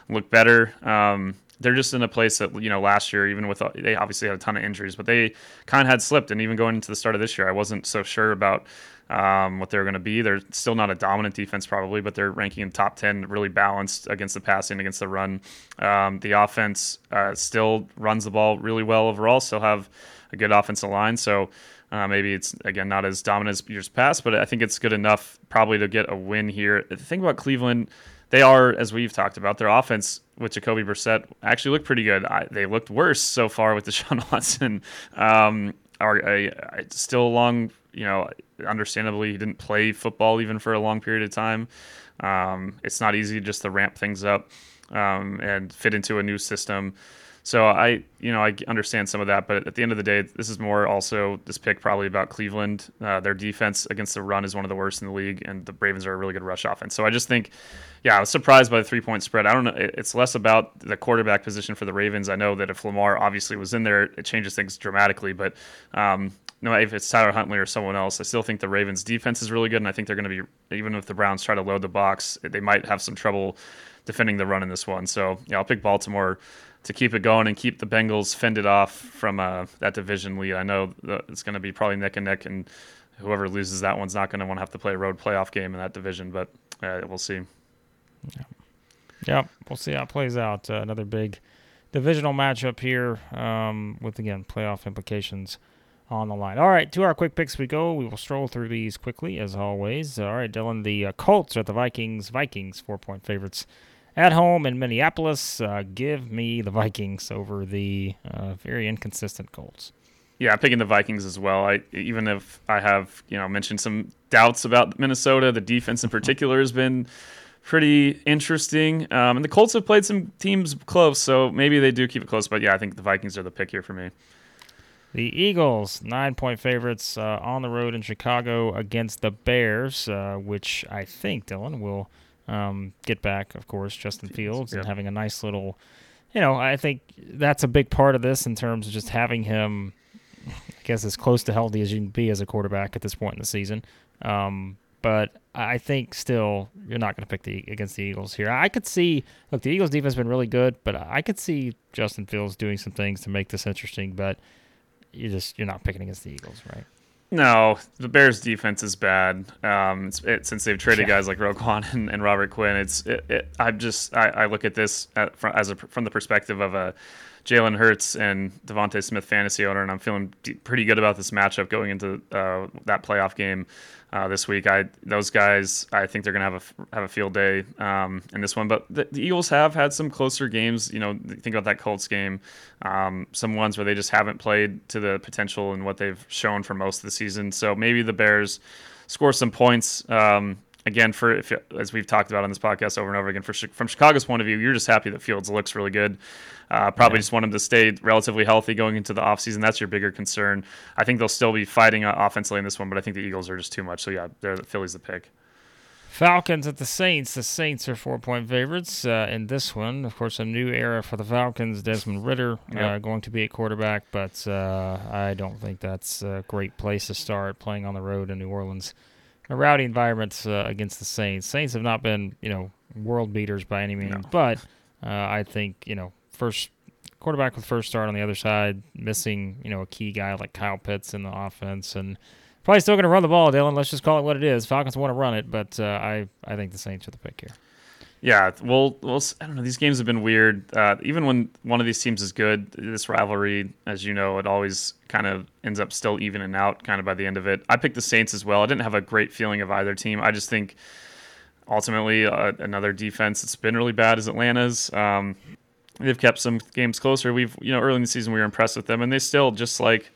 look better. Um, they're just in a place that you know last year, even with uh, they obviously had a ton of injuries, but they kind of had slipped. And even going into the start of this year, I wasn't so sure about um, what they're going to be. They're still not a dominant defense, probably, but they're ranking in top 10, really balanced against the passing, against the run. Um, the offense uh, still runs the ball really well overall, still have a good offensive line. So uh, maybe it's, again, not as dominant as years past, but I think it's good enough probably to get a win here. The thing about Cleveland, they are, as we've talked about, their offense with Jacoby Brissett actually looked pretty good. I, they looked worse so far with Deshaun Watson. Um, are still along, you know, understandably, he didn't play football even for a long period of time. Um, it's not easy just to ramp things up um, and fit into a new system. So I, you know, I understand some of that, but at the end of the day, this is more also this pick probably about Cleveland. Uh, their defense against the run is one of the worst in the league, and the Ravens are a really good rush offense. So I just think, yeah, I was surprised by the three point spread. I don't know. It's less about the quarterback position for the Ravens. I know that if Lamar obviously was in there, it changes things dramatically. But um, no, if it's Tyler Huntley or someone else, I still think the Ravens defense is really good, and I think they're going to be even if the Browns try to load the box, they might have some trouble defending the run in this one. So yeah, I'll pick Baltimore to keep it going and keep the Bengals fended off from uh, that division lead. I know it's going to be probably neck and neck, and whoever loses that one's not going to want to have to play a road playoff game in that division. But uh, we'll see. Yep, we'll see how it plays out. Uh, another big divisional matchup here um, with, again, playoff implications on the line. All right, to our quick picks we go. We will stroll through these quickly, as always. All right, Dillon, the uh, Colts at the Vikings. Vikings, four point favorites at home in Minneapolis. Uh, give me the Vikings over the uh, very inconsistent Colts. Yeah, I'm picking the Vikings as well. I even if I have you know mentioned some doubts about Minnesota, the defense in particular has been pretty interesting, um, and the Colts have played some teams close, so maybe they do keep it close. But yeah, I think the Vikings are the pick here for me. The Eagles, nine point favorites uh, on the road in Chicago against the Bears, uh, which I think, Dillon, will um, get back, of course, Justin Fields and having a nice little, you know, I think that's a big part of this in terms of just having him, I guess, as close to healthy as you can be as a quarterback at this point in the season. Um, but I think still you're not going to pick the against the Eagles here. I could see look the Eagles defense has been really good, but I could see Justin Fields doing some things to make this interesting. But you just you're not picking against the Eagles, right? No, the Bears' defense is bad. Um, it's, it, since they've traded Yeah. guys like Roquan and, and Robert Quinn, it's it, it, I'm just I, I look at this at, from, as a, from the perspective of a Jalen Hurts and DeVonta Smith fantasy owner, and I'm feeling d- pretty good about this matchup going into uh, that playoff game uh, this week. I those guys, I think they're gonna have a have a field day um, in this one. But the, the Eagles have had some closer games. You know, think about that Colts game, um, some ones where they just haven't played to the potential and what they've shown for most of the season. So maybe the Bears score some points. Um, again, for if, as we've talked about on this podcast over and over again, for from Chicago's point of view, you're just happy that Fields looks really good. Uh, probably yeah. just want him to stay relatively healthy going into the offseason. That's your bigger concern. I think they'll still be fighting uh, offensively in this one, but I think the Eagles are just too much. So yeah, they're the Philly's the pick. Falcons at the Saints. The Saints are four point favorites uh, in this one. Of course, a new era for the Falcons. Desmond Ridder uh, going to be a quarterback, but uh, I don't think that's a great place to start playing on the road in New Orleans. A rowdy environment uh, against the Saints. Saints have not been, you know, world beaters by any means, no. but uh, I think, you know, first quarterback with first start on the other side, missing, you know, a key guy like Kyle Pitts in the offense and – Probably still going to run the ball, Dillon. Let's just call it what it is. Falcons want to run it, but uh, I I think the Saints are the pick here. Yeah, well, well, I don't know. These games have been weird. Uh, even when one of these teams is good, this rivalry, as you know, it always kind of ends up still evening out, kind of by the end of it. I picked the Saints as well. I didn't have a great feeling of either team. I just think ultimately uh, another defense that's been really bad is Atlanta's. Um, they've kept some games closer. We've, you know, early in the season we were impressed with them, and they still just like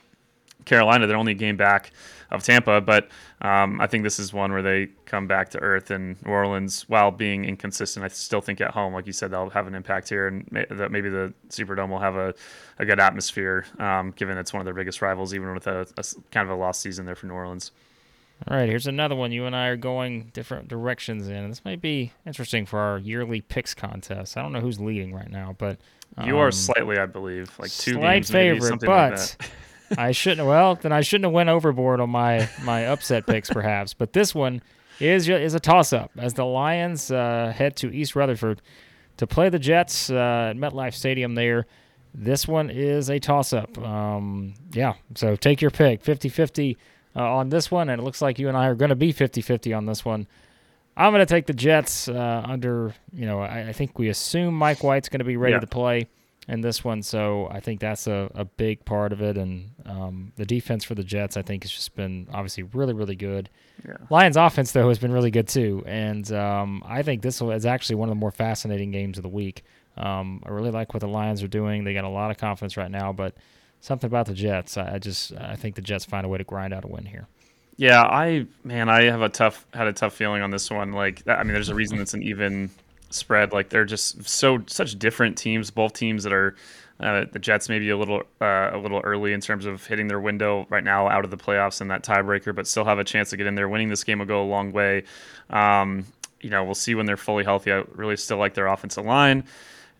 Carolina, they're only a game back of Tampa. But um, I think this is one where they come back to earth in New Orleans while being inconsistent. I still think at home, like you said, they'll have an impact here, and may, that maybe the Superdome will have a, a good atmosphere, um, given it's one of their biggest rivals, even with a, a kind of a lost season there for New Orleans. All right, here's another one. You and I are going different directions in. This might be interesting for our yearly picks contest. I don't know who's leading right now, but um, you are um, slightly, I believe, like two slight games, favorite, but like I shouldn't. Well, then I shouldn't have went overboard on my my upset picks, perhaps. But this one is is a toss up as the Lions uh, head to East Rutherford to play the Jets uh, at MetLife Stadium. There, this one is a toss up. Um, yeah, so take your pick, 50-50 uh, on this one, and it looks like you and I are going to be 50-50 on this one. I'm going to take the Jets uh, under. You know, I, I, think we assume Mike White's going to be ready yeah. to play in this one. So I think that's a, a big part of it. And um, the defense for the Jets, I think, has just been obviously really, really good. Yeah. Lions offense, though, has been really good too. And um, I think this is actually one of the more fascinating games of the week. Um, I really like what the Lions are doing. They got a lot of confidence right now, but something about the Jets, I, I just I think the Jets find a way to grind out a win here. Yeah, I man, I have a tough had a tough feeling on this one. Like, I mean, there's a reason it's an even spread. Like they're just so such different teams. Both teams that are uh, the Jets maybe a little uh, a little early in terms of hitting their window right now out of the playoffs and that tiebreaker, but still have a chance to get in there. Winning this game will go a long way. Um, you know, we'll see when they're fully healthy. I really still like their offensive line.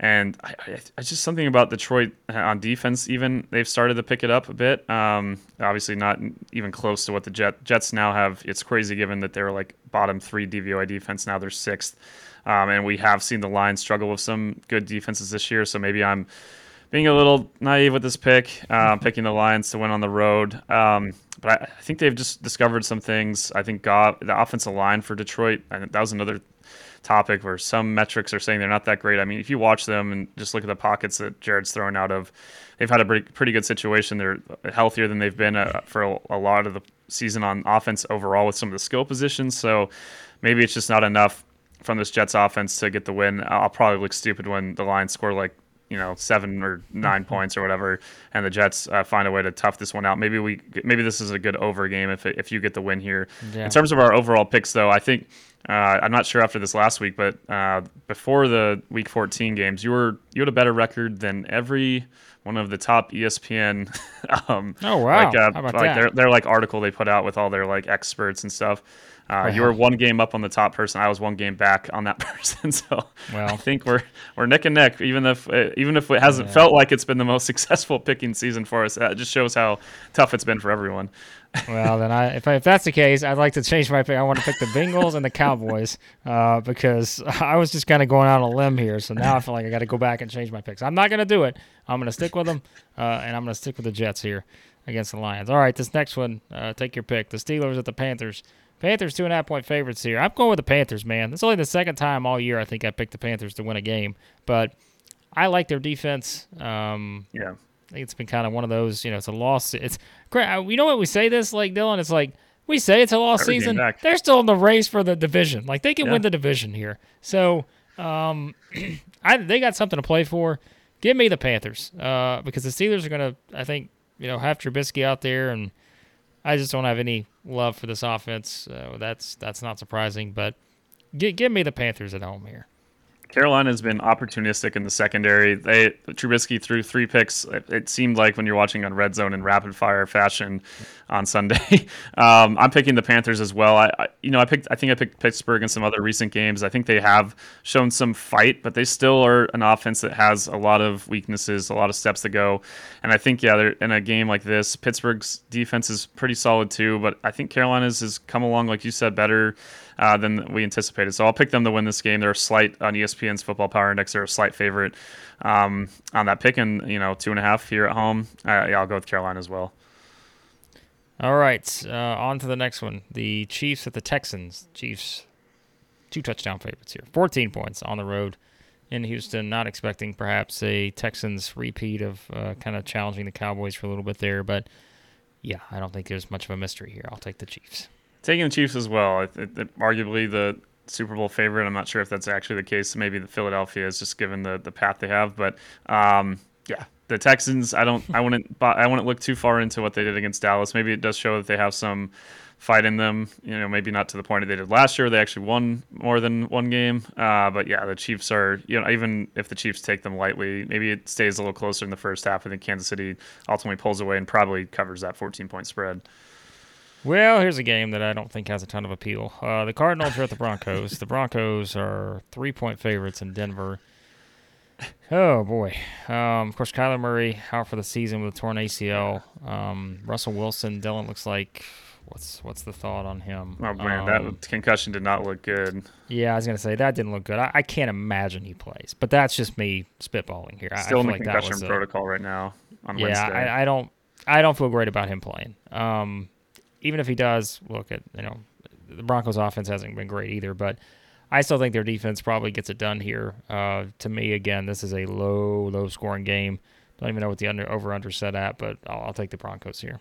And I, I, just something about Detroit on defense. Even they've started to pick it up a bit. Um, obviously, not even close to what the Jet, Jets now have. It's crazy given that they're like bottom three DVOA defense. Now they're sixth. Um, and we have seen the Lions struggle with some good defenses this year. So maybe I'm being a little naive with this pick, uh, picking the Lions to win on the road. Um, but I, I, think they've just discovered some things. I think God, the offensive line for Detroit, that was another topic where some metrics are saying they're not that great. I mean, if you watch them and just look at the pockets that Jared's thrown out of, they've had a pretty, pretty good situation. They're healthier than they've been uh, for a, a lot of the season on offense overall with some of the skill positions. So maybe it's just not enough from this Jets offense to get the win. I'll probably look stupid when the Lions score like you know seven or 9 mm-hmm. points or whatever, and the Jets uh, find a way to tough this one out. Maybe we maybe this is a good over game if if you get the win here. Yeah. In terms of our overall picks, though, I think. Uh, I'm not sure after this last week, but uh, before the Week 14 games, you were you had a better record than every one of the top ESPN. um, oh wow! Like, uh, like that? their their like article they put out with all their like experts and stuff. Uh, you were one game up on the top person. I was one game back on that person. So well, I think we're we're neck and neck. Even if uh, even if it hasn't yeah. felt like it's been the most successful picking season for us, that just shows how tough it's been for everyone. well, then I if, I, if that's the case, I'd like to change my pick. I want to pick the Bengals and the Cowboys uh, because I was just kind of going out on a limb here. So now I feel like I got to go back and change my picks. I'm not going to do it. I'm going to stick with them, uh, and I'm going to stick with the Jets here against the Lions. All right, this next one, uh, take your pick. The Steelers at the Panthers. Panthers two and a half point favorites here. I'm going with the Panthers, man. It's only the second time all year I think I picked the Panthers to win a game, but I like their defense. Um, yeah, I think it's been kind of one of those. You know, it's a loss. It's great. You know what we say this like Dillon? It's like we say it's a lost Every season. They're still in the race for the division. Like they can yeah. win the division here. So um, I they got something to play for. Give me the Panthers uh, because the Steelers are going to, I think, you know, have Trubisky out there and I just don't have any love for this offense. Uh, that's that's not surprising, but g- give me the Panthers at home here. Carolina has been opportunistic in the secondary. They Trubisky threw three picks. It, it seemed like when you're watching on Red Zone in rapid fire fashion on Sunday. um, I'm picking the Panthers as well. I, I, you know I picked I think I picked Pittsburgh in some other recent games. I think they have shown some fight, but they still are an offense that has a lot of weaknesses, a lot of steps to go. And I think yeah, in a game like this, Pittsburgh's defense is pretty solid too. But I think Carolina's has come along, like you said, better uh, than we anticipated. So I'll pick them to win this game. They're a slight on ESPN's Football Power Index. They're a slight favorite um, on that pick, and you know two and a half here at home. Uh, yeah, I'll go with Carolina as well. All right, uh, on to the next one. The Chiefs at the Texans. Chiefs, two touchdown favorites here. 14 points on the road in Houston. Not expecting perhaps a Texans repeat of uh, kind of challenging the Cowboys for a little bit there, but yeah, I don't think there's much of a mystery here. I'll take the Chiefs. Taking the Chiefs as well. It, it, it, arguably the Super Bowl favorite. I'm not sure if that's actually the case. Maybe the Philadelphia is just given the the path they have, but um, yeah, the Texans. I don't. I wouldn't. I wouldn't look too far into what they did against Dallas. Maybe it does show that they have some fight in them. You know, maybe not to the point that they did last year. They actually won more than one game. Uh, but yeah, the Chiefs are. You know, even if the Chiefs take them lightly, maybe it stays a little closer in the first half. I think Kansas City ultimately pulls away and probably covers that 14 point spread. Well, here's a game that I don't think has a ton of appeal. Uh, the Cardinals are at the Broncos. The Broncos are three point favorites in Denver. Oh boy! Um, of course, Kyler Murray out for the season with a torn ACL. Um, Russell Wilson, Dillon looks like. What's what's the thought on him? Oh man, um, that concussion did not look good. Yeah, I was gonna say that didn't look good. I, I can't imagine he plays, but that's just me spitballing here. Still I in the like concussion protocol a, right now on yeah, Wednesday. I, I don't I don't feel great about him playing. Um, even if he does, look at you know the Broncos' offense hasn't been great either, but I still think their defense probably gets it done here. Uh, to me, again, this is a low, low scoring game. Don't even know what the under over under set at, but I'll, I'll take the Broncos here.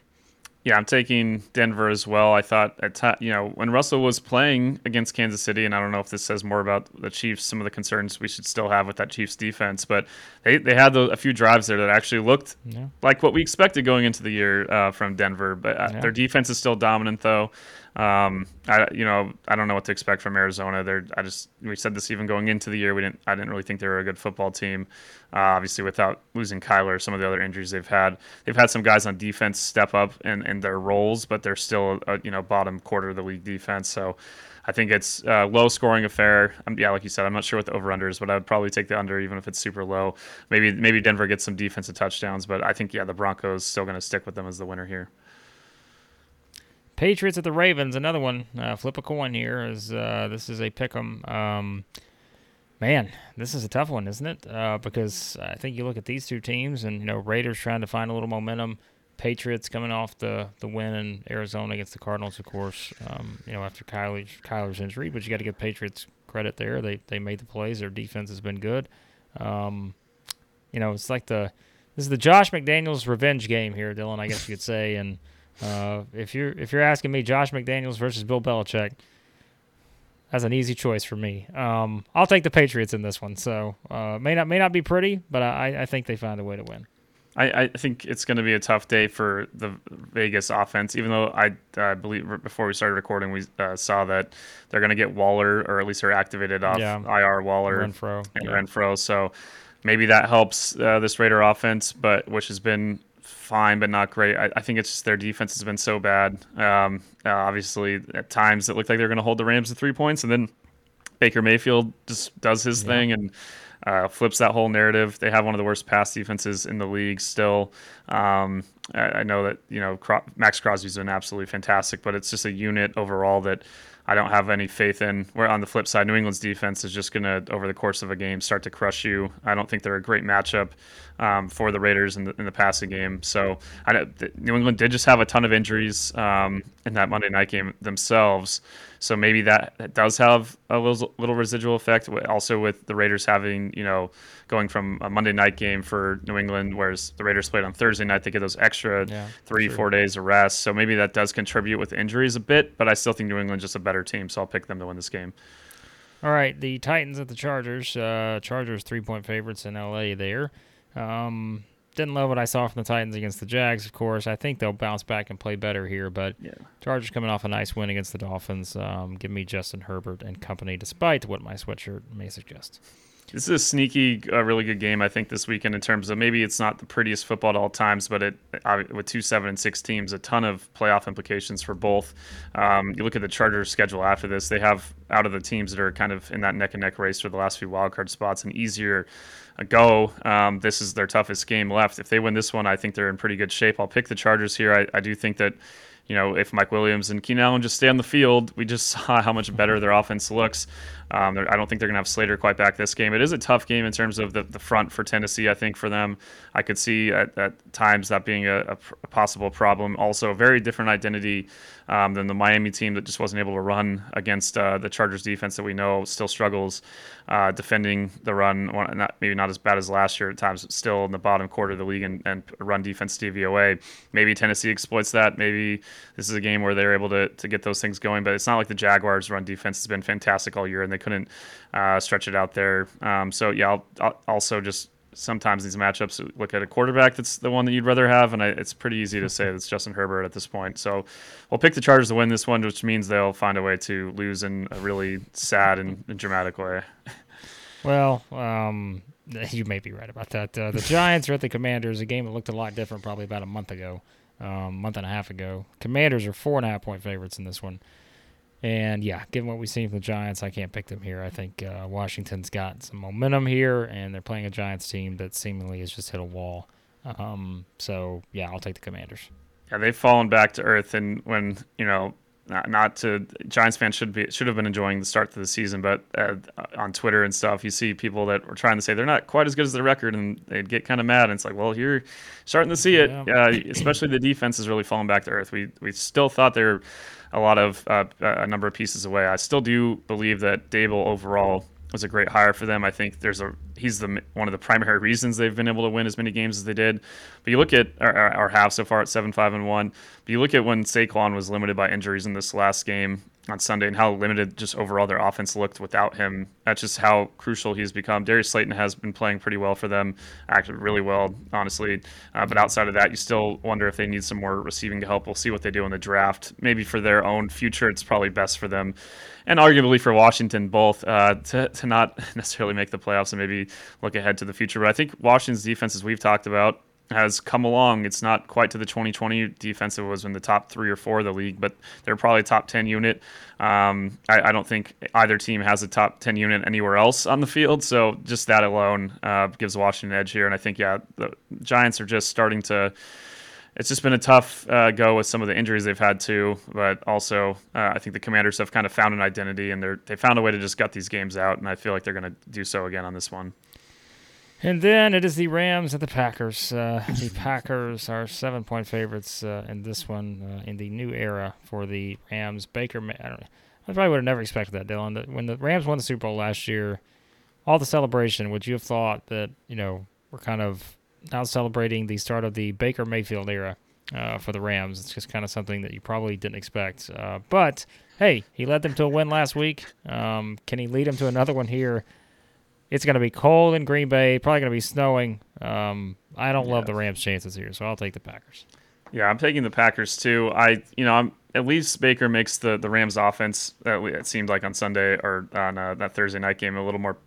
Yeah, I'm taking Denver as well. I thought at t- you know when Russell was playing against Kansas City, and I don't know if this says more about the Chiefs, some of the concerns we should still have with that Chiefs defense, but they they had the, a few drives there that actually looked yeah. like what we expected going into the year uh, from Denver. But uh, yeah. their defense is still dominant, though. Um, I you know I don't know what to expect from Arizona. They're I just we said this even going into the year. We didn't I didn't really think they were a good football team. Uh, obviously, without losing Kyler, some of the other injuries they've had, they've had some guys on defense step up in, in their roles, but they're still a, you know bottom quarter of the league defense. So. I think it's a low scoring affair. Um, yeah, like you said, I'm not sure what the over under is, but I would probably take the under even if it's super low. Maybe maybe Denver gets some defensive touchdowns, but I think yeah, the Broncos still going to stick with them as the winner here. Patriots at the Ravens, another one. Uh, flip a coin here. Is uh, this is a pick 'em? Um, man, this is a tough one, isn't it? Uh, because I think you look at these two teams, and you know Raiders trying to find a little momentum. Patriots coming off the, the win in Arizona against the Cardinals, of course. Um, you know after Kyler's, Kyler's injury, but you got to give Patriots credit there. They they made the plays. Their defense has been good. Um, you know it's like the this is the Josh McDaniels revenge game here, Dillon. I guess you could say, and uh, if you're if you're asking me, Josh McDaniels versus Bill Belichick, that's an easy choice for me. Um, I'll take the Patriots in this one. So uh, may not may not be pretty, but I, I think they find a way to win. I, I think it's going to be a tough day for the Vegas offense. Even though I uh, believe before we started recording, we uh, saw that they're going to get Waller, or at least they're activated off yeah. IR Waller Renfrow. and yeah. Renfrow. So maybe that helps uh, this Raider offense, but which has been fine, but not great. I, I, think it's just their defense has been so bad. Um, uh, obviously, at times it looked like they're going to hold the Rams to three points, and then Baker Mayfield just does his yeah. thing and uh, flips that whole narrative. They have one of the worst pass defenses in the league still. Um, I, I, know that you know Cro- Maxx Crosby's been absolutely fantastic, but it's just a unit overall that I don't have any faith in. Where on the flip side, New England's defense is just going to, over the course of a game, start to crush you. I don't think they're a great matchup um, for the Raiders in the, in the passing game. So New England did just have a ton of injuries um, in that Monday night game themselves. So maybe that, that does have a little, little residual effect. Also with the Raiders having, you know, going from a Monday night game for New England, whereas the Raiders played on Thursday night, they get those extra yeah, three, four days of rest. So maybe that does contribute with injuries a bit, but I still think New England's just a better team, so I'll pick them to win this game. All right, the Titans at the Chargers. Uh, Chargers three point favorites in LA there. Um, didn't love what I saw from the Titans against the Jags, of course. I think they'll bounce back and play better here, but Yeah. Chargers coming off a nice win against the Dolphins. Um, give me Justin Herbert and company, despite what my sweatshirt may suggest. This is a sneaky, uh, really good game. I think this weekend in terms of maybe it's not the prettiest football at all times, but it uh, with two seven and six teams, a ton of playoff implications for both. Um, you look at the Chargers' schedule after this; they have out of the teams that are kind of in that neck and neck race for the last few wildcard spots, an easier go. Um, this is their toughest game left. If they win this one, I think they're in pretty good shape. I'll pick the Chargers here. I, I do think that you know, if Mike Williams and Keenan Allen just stay on the field, we just saw how much better their offense looks. Um, I don't think they're going to have Slater quite back this game. It is a tough game in terms of the, the front for Tennessee, I think, for them. I could see at, at times that being a, a, a, possible problem. Also, a very different identity um, than the Miami team that just wasn't able to run against uh, the Chargers defense that we know still struggles uh, defending the run. Not, maybe not as bad as last year at times, but still in the bottom quarter of the league and, and run defense DVOA. Maybe Tennessee exploits that. Maybe this is a game where they're able to, to get those things going, but it's not like the Jaguars' run defense has been fantastic all year and they couldn't uh, stretch it out there. Um, so, yeah, I'll, I'll also just sometimes these matchups look at a quarterback that's the one that you'd rather have, and I, it's pretty easy to say it's Justin Herbert at this point. So we'll pick the Chargers to win this one, which means they'll find a way to lose in a really sad and, and dramatic way. Well, um, you may be right about that. Uh, the Giants are at the Commanders, a game that looked a lot different probably about a month ago, um, month and a half ago. Commanders are four and a half point favorites in this one. And yeah, given what we've seen from the Giants, I can't pick them here. I think uh, Washington's got some momentum here, and they're playing a Giants team that seemingly has just hit a wall. Um, so yeah, I'll take the Commanders. Yeah, they've fallen back to earth, and when you know, not, not to Giants fans should be should have been enjoying the start to the season, but uh, on Twitter and stuff, you see people that were trying to say they're not quite as good as the record, and they'd get kind of mad. And it's like, well, you're starting to see it. Yeah. especially the defense is really falling back to earth. We we still thought they were a lot of uh, a number of pieces away. I still do believe that Daboll overall was a great hire for them. I think there's a he's the one of the primary reasons they've been able to win as many games as they did. But you look at our, our half so far at seven five and one. But you look at when Saquon was limited by injuries in this last game on Sunday and how limited just overall their offense looked without him. That's just how crucial he's become. Darius Slayton has been playing pretty well for them, acted really well, honestly. Uh, but outside of that, you still wonder if they need some more receiving help. We'll see what they do in the draft. Maybe for their own future, it's probably best for them, and arguably for Washington both, uh, to, to not necessarily make the playoffs and maybe look ahead to the future. But I think Washington's defense, as we've talked about, has come along. It's not quite to the 2020 defensive was in the top three or four of the league, but they're probably top 10 unit. Um, I, I, don't think either team has a top 10 unit anywhere else on the field. So just that alone uh, gives Washington an edge here. And I think, yeah, the Giants are just starting to. It's just been a tough uh, go with some of the injuries they've had too, but also uh, I think the Commanders have kind of found an identity and they're they found a way to just gut these games out, and I feel like they're going to do so again on this one. And then it is the Rams and the Packers. Uh, the Packers are seven point favorites uh, in this one uh, in the new era for the Rams. Baker, I don't. I probably would have never expected that, Dillon. When the Rams won the Super Bowl last year, all the celebration, would you have thought that you know we're kind of now celebrating the start of the Baker Mayfield era uh, for the Rams? It's just kind of something that you probably didn't expect. Uh, but hey, he led them to a win last week. Um, can he lead them to another one here? It's going to be cold in Green Bay. Probably going to be snowing. Um, I don't yeah. love the Rams' chances here, so I'll take the Packers. Yeah, I'm taking the Packers too. I, you know, I'm at least Baker makes the the Rams' offense. Uh, it seemed like on Sunday or on uh, that Thursday night game a little more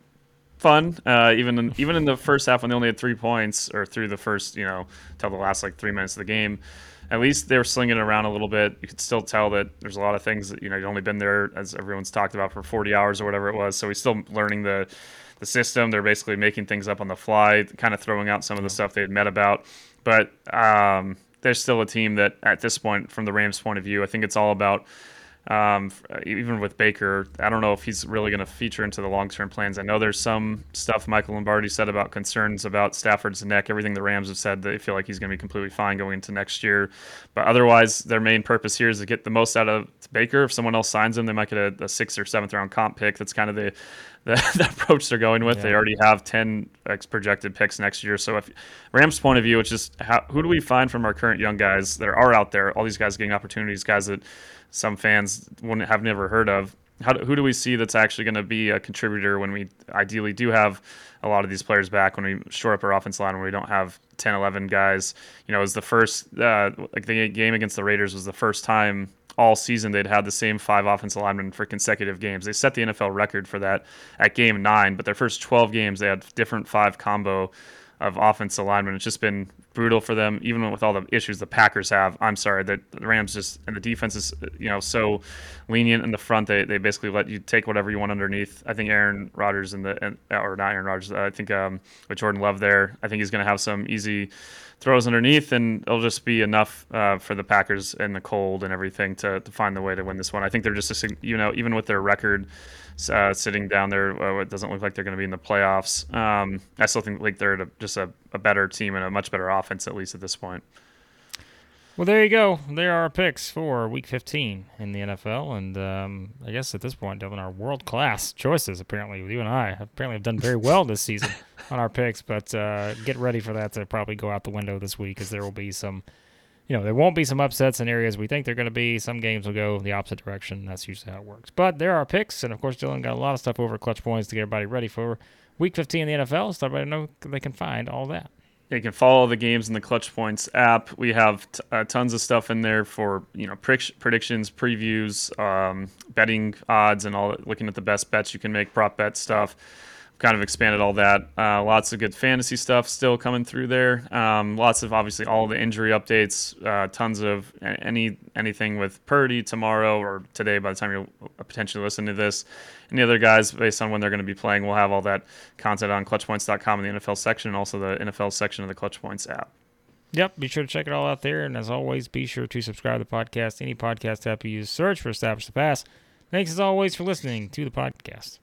fun. Uh, even in, even in the first half when they only had three points, or through the first, you know, till the last like three minutes of the game. At least they were slinging it around a little bit. You could still tell that there's a lot of things that you know you've only been there as everyone's talked about for 40 hours or whatever it was. So he's still learning the the system. They're basically making things up on the fly, kind of throwing out some of the stuff they had met about. But um, there's still a team that, at this point, from the Rams' point of view, I think it's all about. Um, even with Baker, I don't know if he's really going to feature into the long-term plans. I know there's some stuff Michael Lombardi said about concerns about Stafford's neck. Everything the Rams have said, they feel like he's going to be completely fine going into next year. But otherwise, their main purpose here is to get the most out of Baker. If someone else signs him, they might get a, a sixth or seventh round comp pick. That's kind of the the, the approach they're going with. Yeah. They already have 10 projected picks next year. So, if Rams' point of view, it's just how, who do we find from our current young guys that are out there? All these guys getting opportunities, guys that some fans wouldn't have never heard of. how do, who do we see that's actually going to be a contributor when we ideally do have a lot of these players back when we shore up our offense line when we don't have 10, 11 guys. You know, it was the first uh, like the game against the Raiders was the first time all season they'd had the same five offensive linemen for consecutive games. They set the NFL record for that at game nine, but their first 12 games they had different five combo of offensive linemen. It's just been brutal for them, even with all the issues the Packers have. I'm sorry that the Rams just and the defense is you know so lenient in the front. They, they basically let you take whatever you want underneath. I think Aaron Rodgers and the or not Aaron Rodgers. I think um, with Jordan Love there, I think he's going to have some easy throws underneath, and it'll just be enough uh, for the Packers in the cold and everything to, to find the way to win this one. I think they're just a, you know even with their record uh, sitting down there. Uh, it doesn't look like they're going to be in the playoffs. Um, I still think like they're just a, a, better team and a much better offense at least at this point. Well, there you go. There are our picks for Week 15 in the NFL, and um, I guess at this point, Dillon, our world class choices apparently you and I apparently have done very well this season on our picks. But uh, get ready for that to probably go out the window this week, as there will be some you know, there won't be some upsets in areas we think they're going to be. Some games will go the opposite direction. That's usually how it works. But there are picks, and of course, Dillon got a lot of stuff over Clutch Points to get everybody ready for Week 15 in the NFL, so everybody know they can find all that. You can follow the games in the Clutch Points app. We have t- uh, tons of stuff in there for you know predictions, previews, um, betting odds, and all. Looking at the best bets you can make, prop bet stuff kind of expanded all that. Uh, lots of good fantasy stuff still coming through there. Um, lots of obviously all the injury updates. Uh, tons of any anything with Purdy tomorrow or today. By the time you're potentially listening to this, any other guys based on when they're going to be playing, we'll have all that content on ClutchPoints.com in the NFL section and also the NFL section of the Clutch Points app. Yep, be sure to check it all out there. And as always, be sure to subscribe to the podcast. Any podcast app you use, search for Establish the Pass. Thanks as always for listening to the podcast.